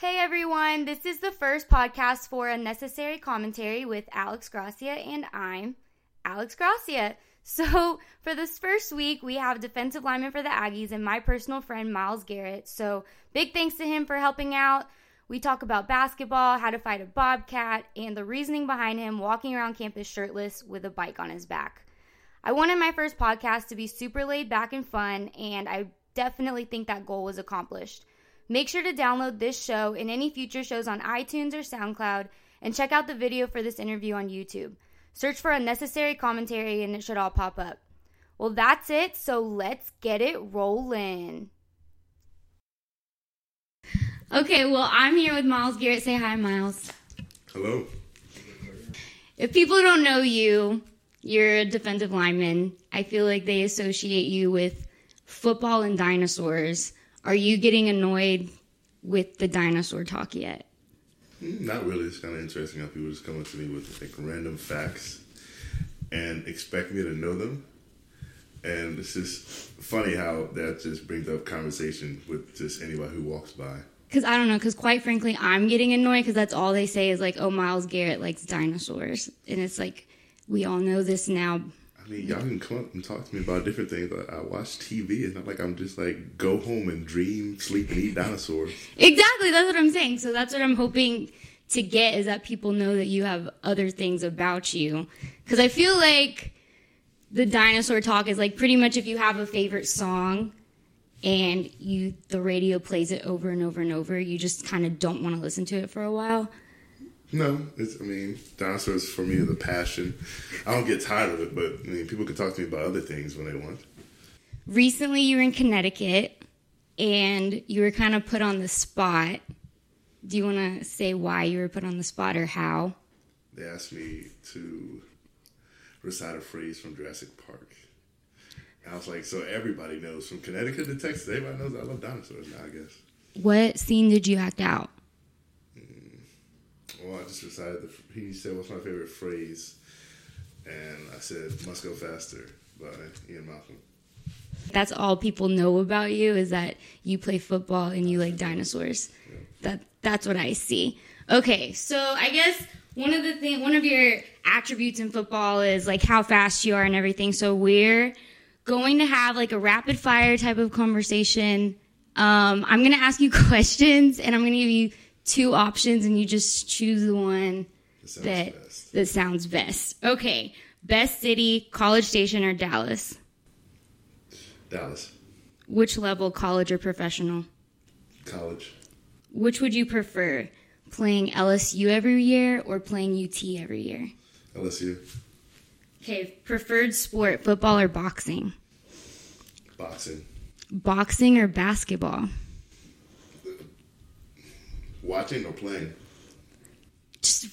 Hey everyone, this is the first podcast for Unnecessary Commentary with Alex Gracia, and I'm Alex Gracia. So, for this first week, we have defensive lineman for the Aggies and my personal friend Myles Garrett. So, big thanks to him for helping out. We talk about basketball, how to fight a bobcat, and the reasoning behind him walking around campus shirtless with a bike on his back. I wanted my first podcast to be super laid back and fun, and I definitely think that goal was accomplished. Make sure to download this show and any future shows on iTunes or SoundCloud and check out the video for this interview on YouTube. Search for unnecessary commentary and it should all pop up. Well, that's it, so let's get it rolling. Okay, well, I'm here with Myles Garrett. Say hi, Myles. Hello. If people don't know you, you're a defensive lineman. I feel like they associate you with football and dinosaurs. Are you getting annoyed with the dinosaur talk yet? Not really. It's kind of interesting how people just come up to me with like random facts and expect me to know them. And it's just funny how that just brings up conversation with just anybody who walks by. Because I don't know, because quite frankly, I'm getting annoyed because that's all they say is like, oh, Myles Garrett likes dinosaurs. And it's like, we all know this now. Mean, y'all can come up and talk to me about different things. I, I watch TV. It's not like I'm just like go home and dream, sleep, and eat dinosaurs. Exactly. That's what I'm saying. So that's what I'm hoping to get is that people know that you have other things about you. Because I feel like the dinosaur talk is like pretty much if you have a favorite song and you the radio plays it over and over and over, you just kind of don't want to listen to it for a while. No, it's. I mean, dinosaurs for me are the passion. I don't get tired of it, but I mean, people can talk to me about other things when they want. Recently, you were in Connecticut, and you were kind of put on the spot. Do you want to say why you were put on the spot or how? They asked me to recite a phrase from Jurassic Park. And I was like, so everybody knows from Connecticut to Texas, everybody knows I love dinosaurs now, I guess. What scene did you act out? Well, I just recited the. He said, "What's my favorite phrase?" And I said, "Must go faster" by Ian Malcolm. That's all people know about you is that you play football and you like dinosaurs. Yeah. That that's what I see. Okay, so I guess one of the thing, one of your attributes in football is like how fast you are and everything. So we're going to have like a rapid fire type of conversation. Um, I'm going to ask you questions and I'm going to give you two options and you just choose the one That sounds that best. that sounds best. Okay, best city, College Station or Dallas? Dallas Which level, college or professional? College. Which would you prefer, playing LSU every year or playing UT every year? LSU. Okay, preferred sport, football or boxing? Boxing. Boxing or basketball? Watching or playing? Just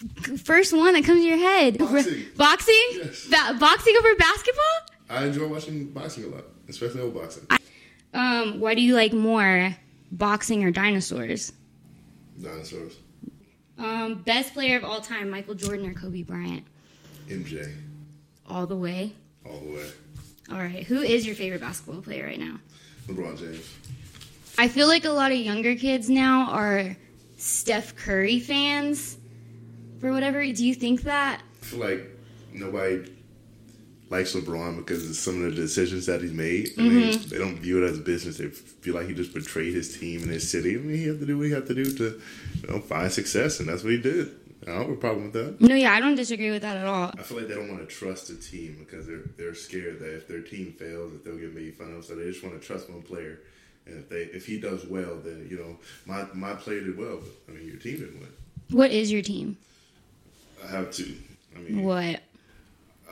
first one that comes to your head. Boxing. Boxing? Yes. Ba- boxing over basketball? I enjoy watching boxing a lot, especially old boxing. Um, what do you like more, boxing or dinosaurs? Dinosaurs. Um, best player of all time, Michael Jordan or Kobe Bryant? MJ. All the way. All the way. All right. Who is your favorite basketball player right now? LeBron James. I feel like a lot of younger kids now are Steph Curry fans. For whatever, do you think that? I feel like nobody likes LeBron because of some of the decisions that he's made. I mean, mm-hmm. they don't view it as a business. They feel like he just betrayed his team and his city. I mean, he had to do what he had to do to, you know, find success, and that's what he did. I don't have a problem with that. No, yeah, I don't disagree with that at all. I feel like they don't want to trust a team because they're they're scared that if their team fails, that they'll get made fun of. So they just want to trust one player, and if they if he does well, then you know my my player did well. But I mean, your team didn't win. What is your team? I have two. I mean, What?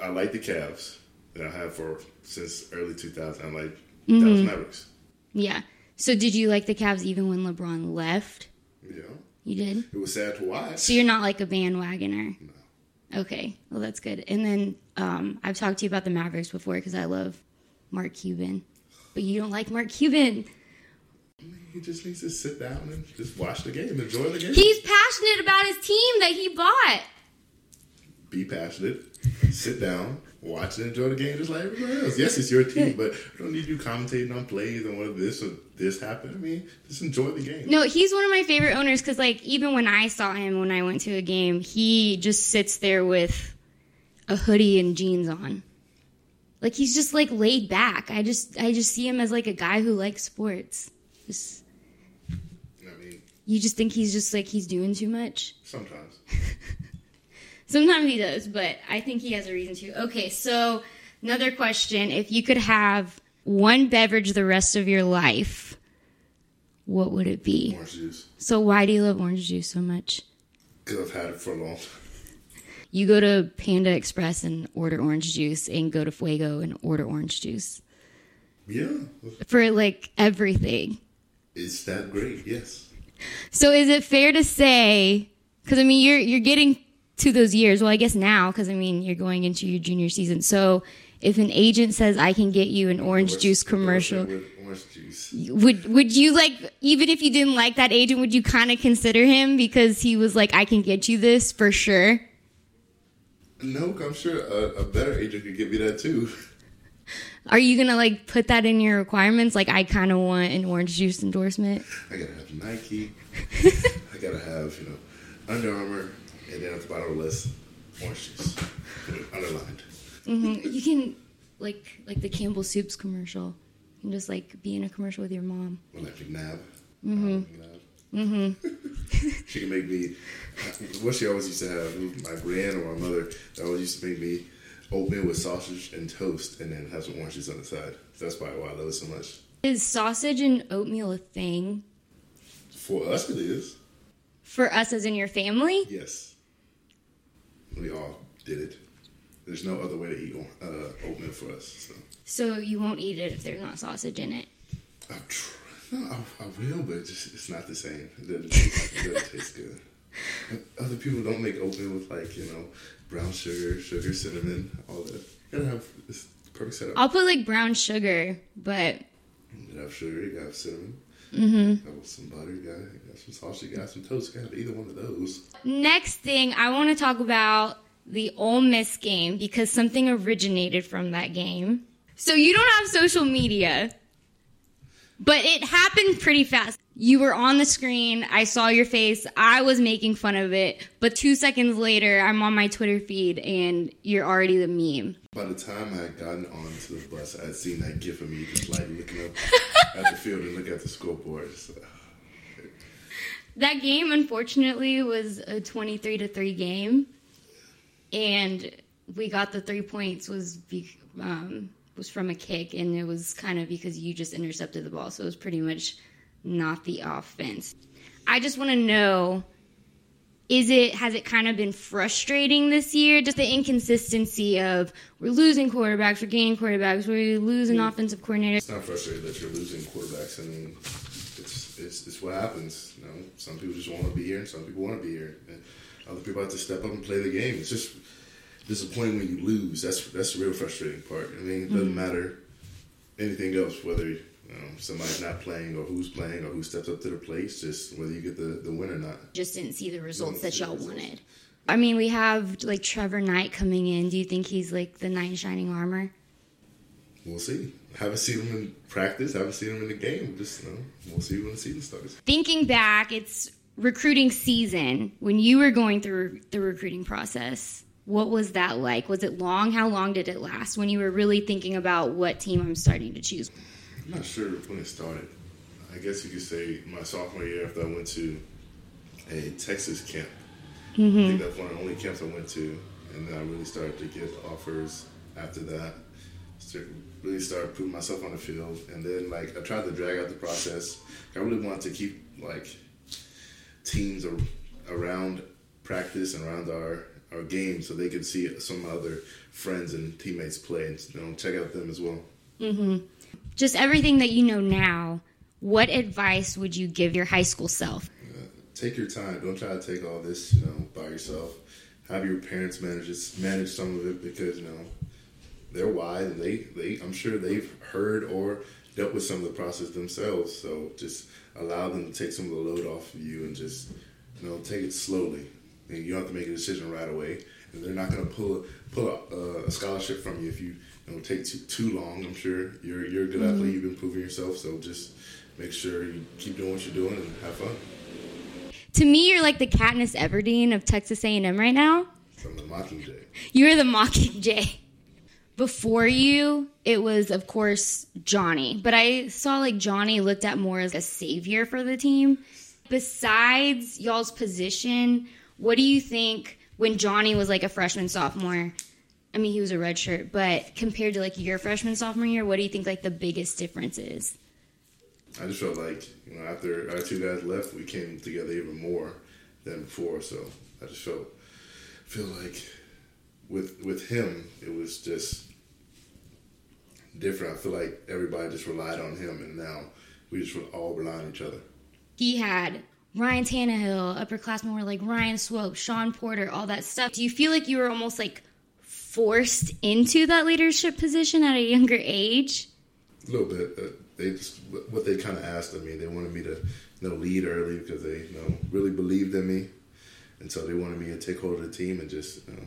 I like the Cavs that I have for since early 2000. I like Mm-hmm. Dallas Mavericks. Yeah. So did you like the Cavs even when LeBron left? Know, You did? it was sad to watch. So you're not like a bandwagoner? No. Okay. Well, that's good. And then um, I've talked to you about the Mavericks before because I love Mark Cuban. But you don't like Mark Cuban. He just needs to sit down and just watch the game, enjoy the game, He's passionate about his team that he bought. be passionate, sit down, watch and enjoy the game just like everybody else. Yes, it's your team, but I don't need you commentating on plays and whether this or this happened. I mean, just enjoy the game. No, he's one of my favorite owners because, like, even when I saw him when I went to a game, he just sits there with a hoodie and jeans on. Like he's just like laid back. I just I just see him as like a guy who likes sports. Just you just think he's just like he's doing too much. sometimes. Sometimes he does, but I think he has a reason to. Okay, so another question. If you could have one beverage the rest of your life, what would it be? Orange juice. So why do you love orange juice so much? Because I've had it for a long time. You go to Panda Express and order orange juice and go to Fuego and order orange juice Yeah, for like everything. it's that great. Yes. So is it fair to say cuz I mean you're you're getting to those years, well I guess now cuz I mean you're going into your junior season. So if an agent says I can get you an orange juice commercial, Orange juice. would would you like even if you didn't like that agent would you kind of consider him because he was like I can get you this for sure? No, I'm sure a, a better agent could give me that too. Are you going to like put that in your requirements like I kind of want an orange juice endorsement? I gotta have Nike. I gotta have you know Under Armour, and then at the bottom of the list, orange juice, underlined. hmm You can like like the Campbell Soups commercial. You can just like be in a commercial with your mom. Or like McNabb. Mm-hmm. Mm-hmm. she can make me. What she always used to have, my grand or my mother, they always used to make me oatmeal with sausage and toast, and then have some oranges on the side. That's probably why I love it so much. Is sausage and oatmeal a thing For us, it is. for us as in your family? Yes. We all did it. There's no other way to eat uh, oatmeal for us. So. So you won't eat it if there's not sausage in it. I try. No, I, I will, but it's just it's not the same. It doesn't, taste, it doesn't taste good. Other people don't make oatmeal with like you know brown sugar, sugar, cinnamon, all that. You gotta have this perfect setup. I'll put like brown sugar, but You gotta have sugar. You gotta have cinnamon. Mm-hmm. Got some butter. You got, you got some sausage. You got some toast. You gotta have either one of those. next thing I want to talk about the Ole Miss game because something originated from that game. So you don't have social media, but it happened pretty fast. You were on the screen. I saw your face. I was making fun of it. But two seconds later, I'm on my Twitter feed and you're already the meme. By the time I had gotten onto the bus, I had seen that gif of me just like looking up at the field and look at the scoreboard. So, That game, unfortunately, was a 23 to 3 game. And we got the three points was um, was from a kick, and it was kind of because you just intercepted the ball. So it was pretty much not the offense. I just want to know is it has it kind of been frustrating this year just the inconsistency of we're losing quarterbacks we're gaining quarterbacks we lose an mm. offensive coordinator it's not frustrating that you're losing quarterbacks. I mean, it's it's, it's what happens. You know, some people just want to be here, and some people want to be here. And other people have to step up and play the game. It's just disappointing when you lose. That's that's the real frustrating part. I mean, it doesn't mm. matter anything else whether know, somebody's not playing or who's playing or who steps up to the plate. Just whether you get the, the win or not. just didn't see the results that y'all results. wanted. I mean, we have like Trevor Knight coming in. Do you think he's like the knight in shining armor? We'll see. Haven't seen him in practice. Haven't seen him in the game. Just you know, we'll see when the season starts. Thinking back, it's recruiting season. When you were going through the recruiting process, what was that like? Was it long? How long did it last when you were really thinking about what team I'm starting to choose? I'm not sure when it started. I guess you could say my sophomore year after I went to a Texas camp. I mm-hmm. think that's one of the only camps I went to, and then I really started to get offers after that. Really start putting myself on the field, and then like I tried to drag out the process. I really wanted to keep like teams ar- around practice and around our our games, so they could see some of my other friends and teammates play, and you know check out them as well. Mm-hmm. Just everything that you know now. What advice would you give your high school self? Uh, take your time. Don't try to take all this, you know, by yourself. Have your parents manage it, manage some of it because you know they're wise and they, they I'm sure they've heard or dealt with some of the process themselves. So just allow them to take some of the load off of you and just you know take it slowly. And you don't have to make a decision right away. And they're not going to pull pull a, a, uh, scholarship from you if you, you know, take too, too long. I'm sure you're you're a good mm-hmm. athlete. You've been proving yourself. So just make sure you keep doing what you're doing and have fun. To me, you're like the Katniss Everdeen of Texas A&M right now. From the Mockingjay. You're the Mockingjay. Before you, it was of course Johnny, but I saw like Johnny looked at more as a savior for the team. Besides y'all's position, what do you think when Johnny was like a freshman sophomore? I mean, he was a red shirt, but compared to like your freshman sophomore year, what do you think like the biggest difference is? I just felt like you know after our two guys left, we came together even more than before. So I just felt feel like with with him, it was just different. I feel like everybody just relied on him, and now we just all rely on each other. He had Ryan Tannehill, upperclassmen were like Ryan Swope, Sean Porter, all that stuff. Do you feel like you were almost like forced into that leadership position at a younger age? A little bit. Uh, they just what they kind of asked of me. They wanted me to you know lead early because they you know really believed in me, and so they wanted me to take hold of the team and just you know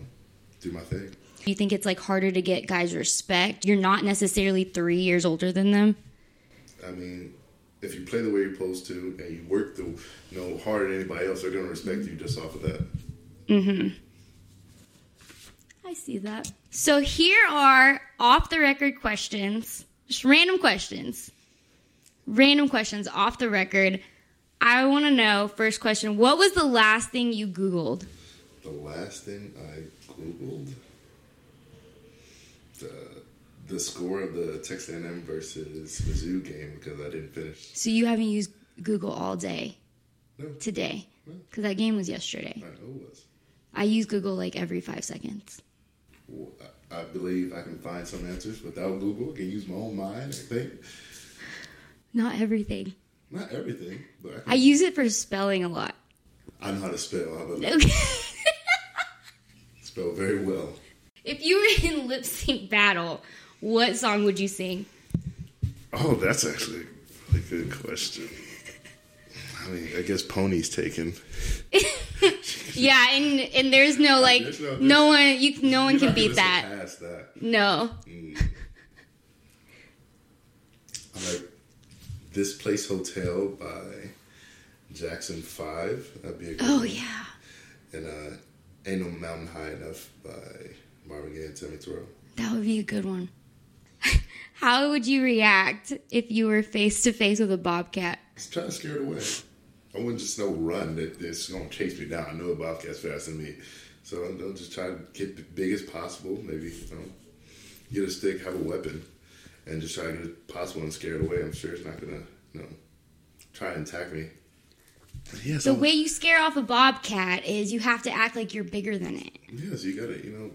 do my thing. You think it's like harder to get guys respect? You're not necessarily three years older than them. I mean, if you play the way you're supposed to and you work the you know harder than anybody else, they're going to respect you just off of that. Mm-hmm. I see that. So here are off the record questions, just random questions, random questions off the record. I want to know first question: What was the last thing you Googled? The last thing I Googled the the score of the Texas A&M versus Mizzou game because I didn't finish. So you haven't used Google all day no. today because no. that game was yesterday. I know it was. I use Google like every five seconds. I, I believe I can find some answers without Google. I can use my own mind. I think. Not everything. Not everything, but I, I use it for spelling a lot. I know how to spell. How about okay. spell very well. If you were in lip sync battle, what song would you sing? Oh, that's actually a really good question. I mean, I guess Pony's taken. yeah, and and there's no like there's no, there's, no, one you no one can beat that. that. No. Mm. I like this place hotel by Jackson Five. That'd be a good Oh one. yeah. And uh, ain't no mountain high enough by Marvin Gaye and Tammy Terrell. That would be a good one. How would you react if you were face to face with a bobcat? Just try to scare it away. I wouldn't just no run that it's gonna chase me down. I know a bobcat's faster than me, so I'll just try to get the big as possible. Maybe you know, get a stick, have a weapon, and just try to get it possible and scare it away. I'm sure it's not gonna you know try and attack me. Yeah, so the way you scare off a bobcat is you have to act like you're bigger than it. Yes, yeah, so you gotta you know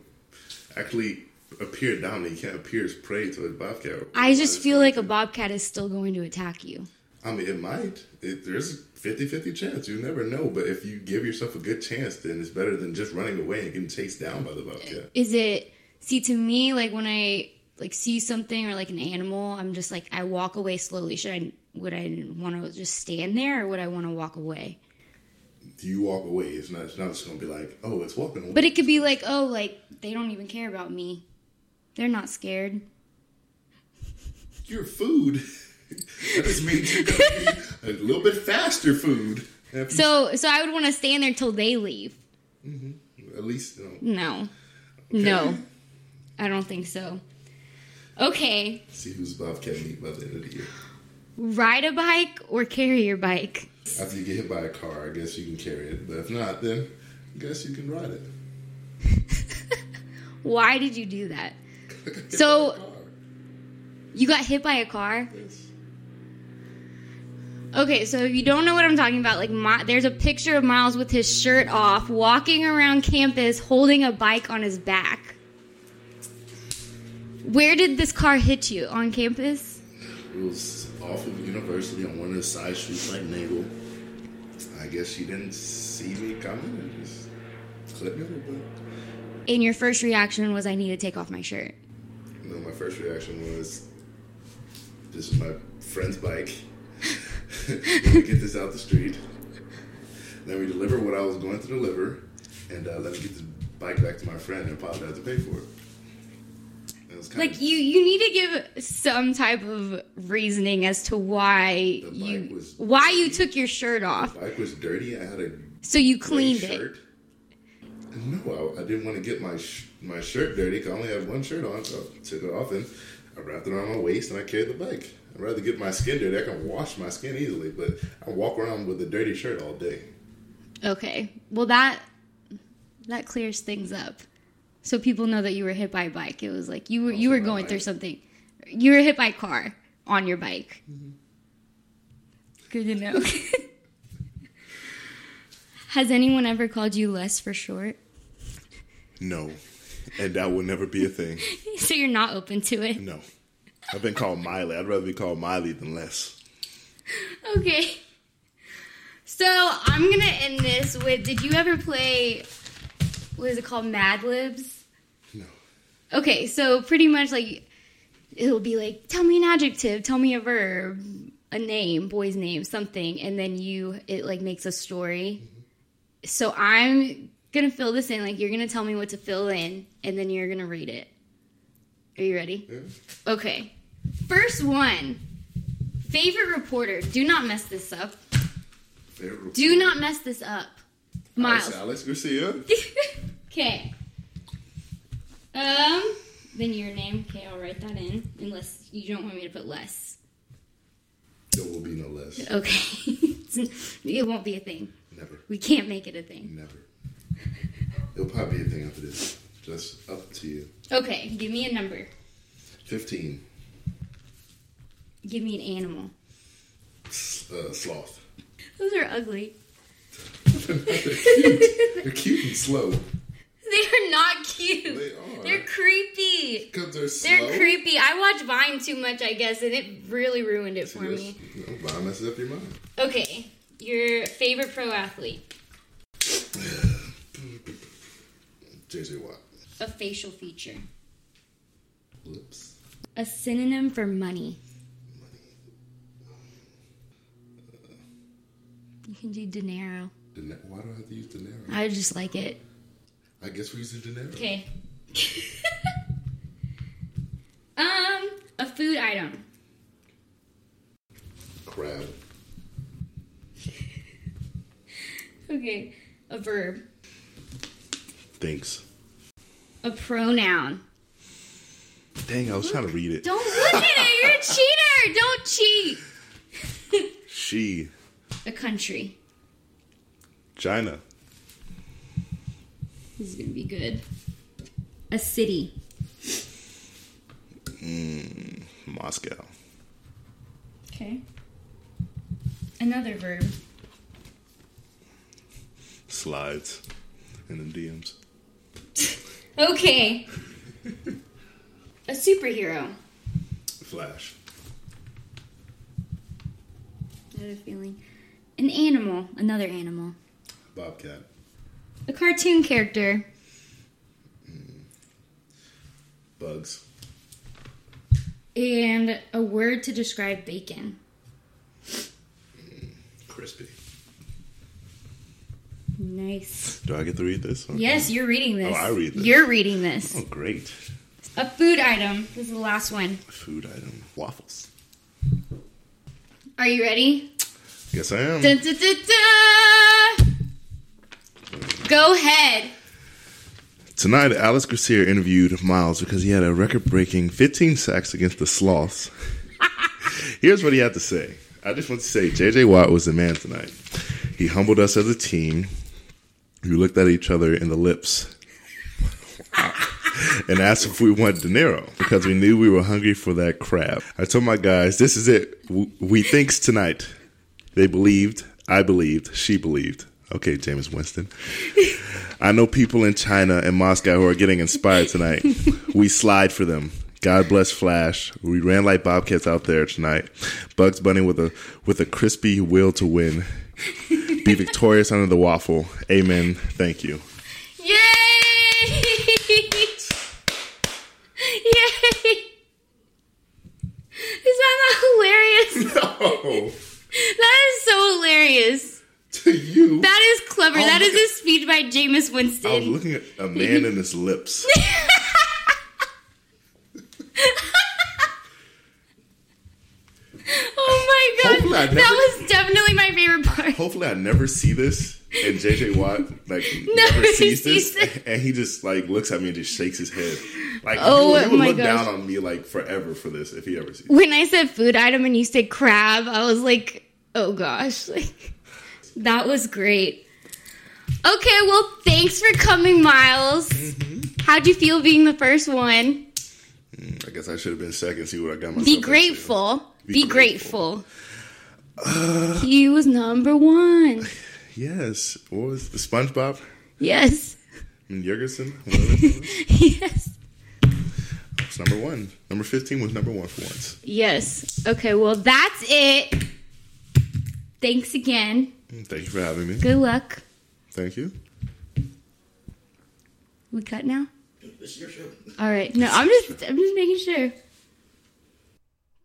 actually appear dominant. You can't appear as prey to a bobcat. I just feel like a bobcat is still going to attack you. I mean, it might. It, there's a 50 50 chance. You never know. But if you give yourself a good chance, then it's better than just running away and getting chased down by the bobcat. Is it, see, to me, like when I like see something or like an animal, I'm just like, I walk away slowly. Should I, would I want to just stand there or would I want to walk away? Do you walk away. It's not. It's not just gonna be like, oh, it's walking away. But it could be like, oh, like they don't even care about me. They're not scared. Your food. that just means you're be a little bit faster food. So, so I would want to stand there till they leave. Mm-hmm. At least, no. No. Okay. No. I don't think so. Okay. See who's Bobcat meet by the end of the year. Ride a bike or carry your bike? After you get hit by a car, I guess you can carry it. But if not, then I guess you can ride it. Why did you do that? so you got hit by a car? Yes. Okay, so if you don't know what I'm talking about, like my, there's a picture of Myles with his shirt off, walking around campus, holding a bike on his back. Where did this car hit you on campus? It was off of University on one of the side streets like Nagle. I guess she didn't see me coming and just clipped me a little bit. And your first reaction was, I need to take off my shirt. No, my first reaction was, this is my friend's bike. Get this out the street. Let me deliver what I was going to deliver, and uh, let me get this bike back to my friend and apologize to pay for it. it was kind Like you, you need to give some type of reasoning as to why you why you took your shirt off. the bike was dirty. I had a So you cleaned it. No, I, I didn't want to get my sh- my shirt dirty. 'cause I only had one shirt on, so I took it off and I wrapped it around my waist and I carried the bike. I'd rather get my skin dirty. I can wash my skin easily, but I walk around with a dirty shirt all day. Okay. Well, that that clears things up, so people know that you were hit by a bike. It was like you were you were going through something. You were hit by a car on your bike. Mm-hmm. Good to know. Has anyone ever called you less for short? No, and that will never be a thing. So you're not open to it. No, I've been called Miley. I'd rather be called Miley than less. Okay. So I'm gonna end this with. Did you ever play? What is it called? Mad Libs. No. Okay, so pretty much like it'll be like, tell me an adjective, tell me a verb, a name, boy's name, something, and then you it like makes a story. Mm-hmm. So I'm gonna fill this in. Like you're gonna tell me what to fill in, and then you're gonna read it. Are you ready? Yeah. Okay. First one. Favorite reporter. Do not mess this up. Favorite Do not mess this up. Myles. Alex Garcia. Okay. Um, then your name. Okay, I'll write that in. Unless you don't want me to put less. There will be no less. Okay. it won't be a thing. Never. We can't make it a thing. Never. It'll probably be a thing after this. Just up to you. Okay, give me a number. 15. Give me an animal. S- Uh, sloth. Those are ugly. They're cute. They're cute and slow. They're not cute. They are. They're creepy. Because they're slow. They're creepy. I watch Vine too much, I guess, and it really ruined it for me. Just, you know, Vine messes up your mind. Okay, your favorite pro athlete. JJ Watt. A facial feature. Lips. A synonym for money. You can do dinero. Dina- Why do I have to use dinero? I just like it. I guess we use the dinero. Okay. um, a food item. Crab. Okay. A verb. Thanks. A pronoun. Dang, I was trying to read it. Don't look at it. You're a cheater. Don't cheat. She. a country. China. This is gonna be good. A city. Mmm. Moscow. Okay. Another verb. Slides. And the DMs. Okay. A superhero. Flash. I had a feeling. An animal. Another animal. Bobcat. A cartoon character. Hmm. Bugs. And a word to describe bacon. Hmm. Crispy. Nice. Do I get to read this? Okay. Yes, you're reading oh, this. Oh, I read this. You're reading this. Oh, great. A food item. This is the last one. A Food item. Waffles. Are you ready? Yes, I am. Dun, dun, dun, dun. Go ahead. Tonight, Alice Garcia interviewed Myles because he had a record breaking 15 sacks against the Sloths. Here's what he had to say. I just want to say JJ Watt was the man tonight. He humbled us as a team. We looked at each other in the lips and asked if we wanted want dinero because we knew we were hungry for that crab. I told my guys, this is it. We thinks tonight. They believed. I believed. She believed. Okay, Jameis Winston. I know people in China and Moscow who are getting inspired tonight. we slide for them. God bless Flash. We ran like Bobcats out there tonight. Bugs Bunny with a with a crispy will to win. Be victorious under the waffle. Amen. Thank you. Yay! Yay! Is that not hilarious? No, That is so hilarious. to you. That is clever. Oh, that is a speech by Jameis Winston. I was looking at a man in his lips. oh my god, that was Hopefully, I never see this, and JJ Watt like Never never sees sees this, and he just like looks at me and just shakes his head. Like Oh, he would, he would look gosh. down on me like forever for this if he ever sees. it. When I said food item and you said crab, I was like, oh gosh, like that was great. Okay, well, thanks for coming, Myles. Mm-hmm. How'd you feel being the first one? I guess I should have been second. See what I got myself. Be grateful. Be, Be grateful. grateful. he was number one. Yes. What was the SpongeBob Yes. and Jurgensen? Whatever was. Yes. It's number one. Number fifteen was number one for once. Yes. Okay, well, that's it. Thanks again. Mm, thank you for having me. Good luck. Thank you. We cut now? This is your show. All right. No, I'm just I'm just making sure.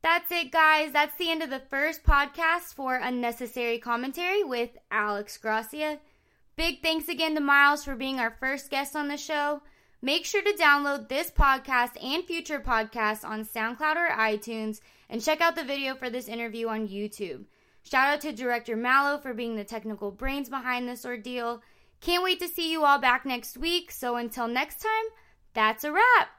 That's it, guys. That's the end of the first podcast for Unnecessary Commentary with Alex Gracia. Big thanks again to Myles for being our first guest on the show. Make sure to download this podcast and future podcasts on SoundCloud or iTunes and check out the video for this interview on YouTube. Shout out to director Mallow for being the technical brains behind this ordeal. Can't wait to see you all back next week. So until next time, that's a wrap.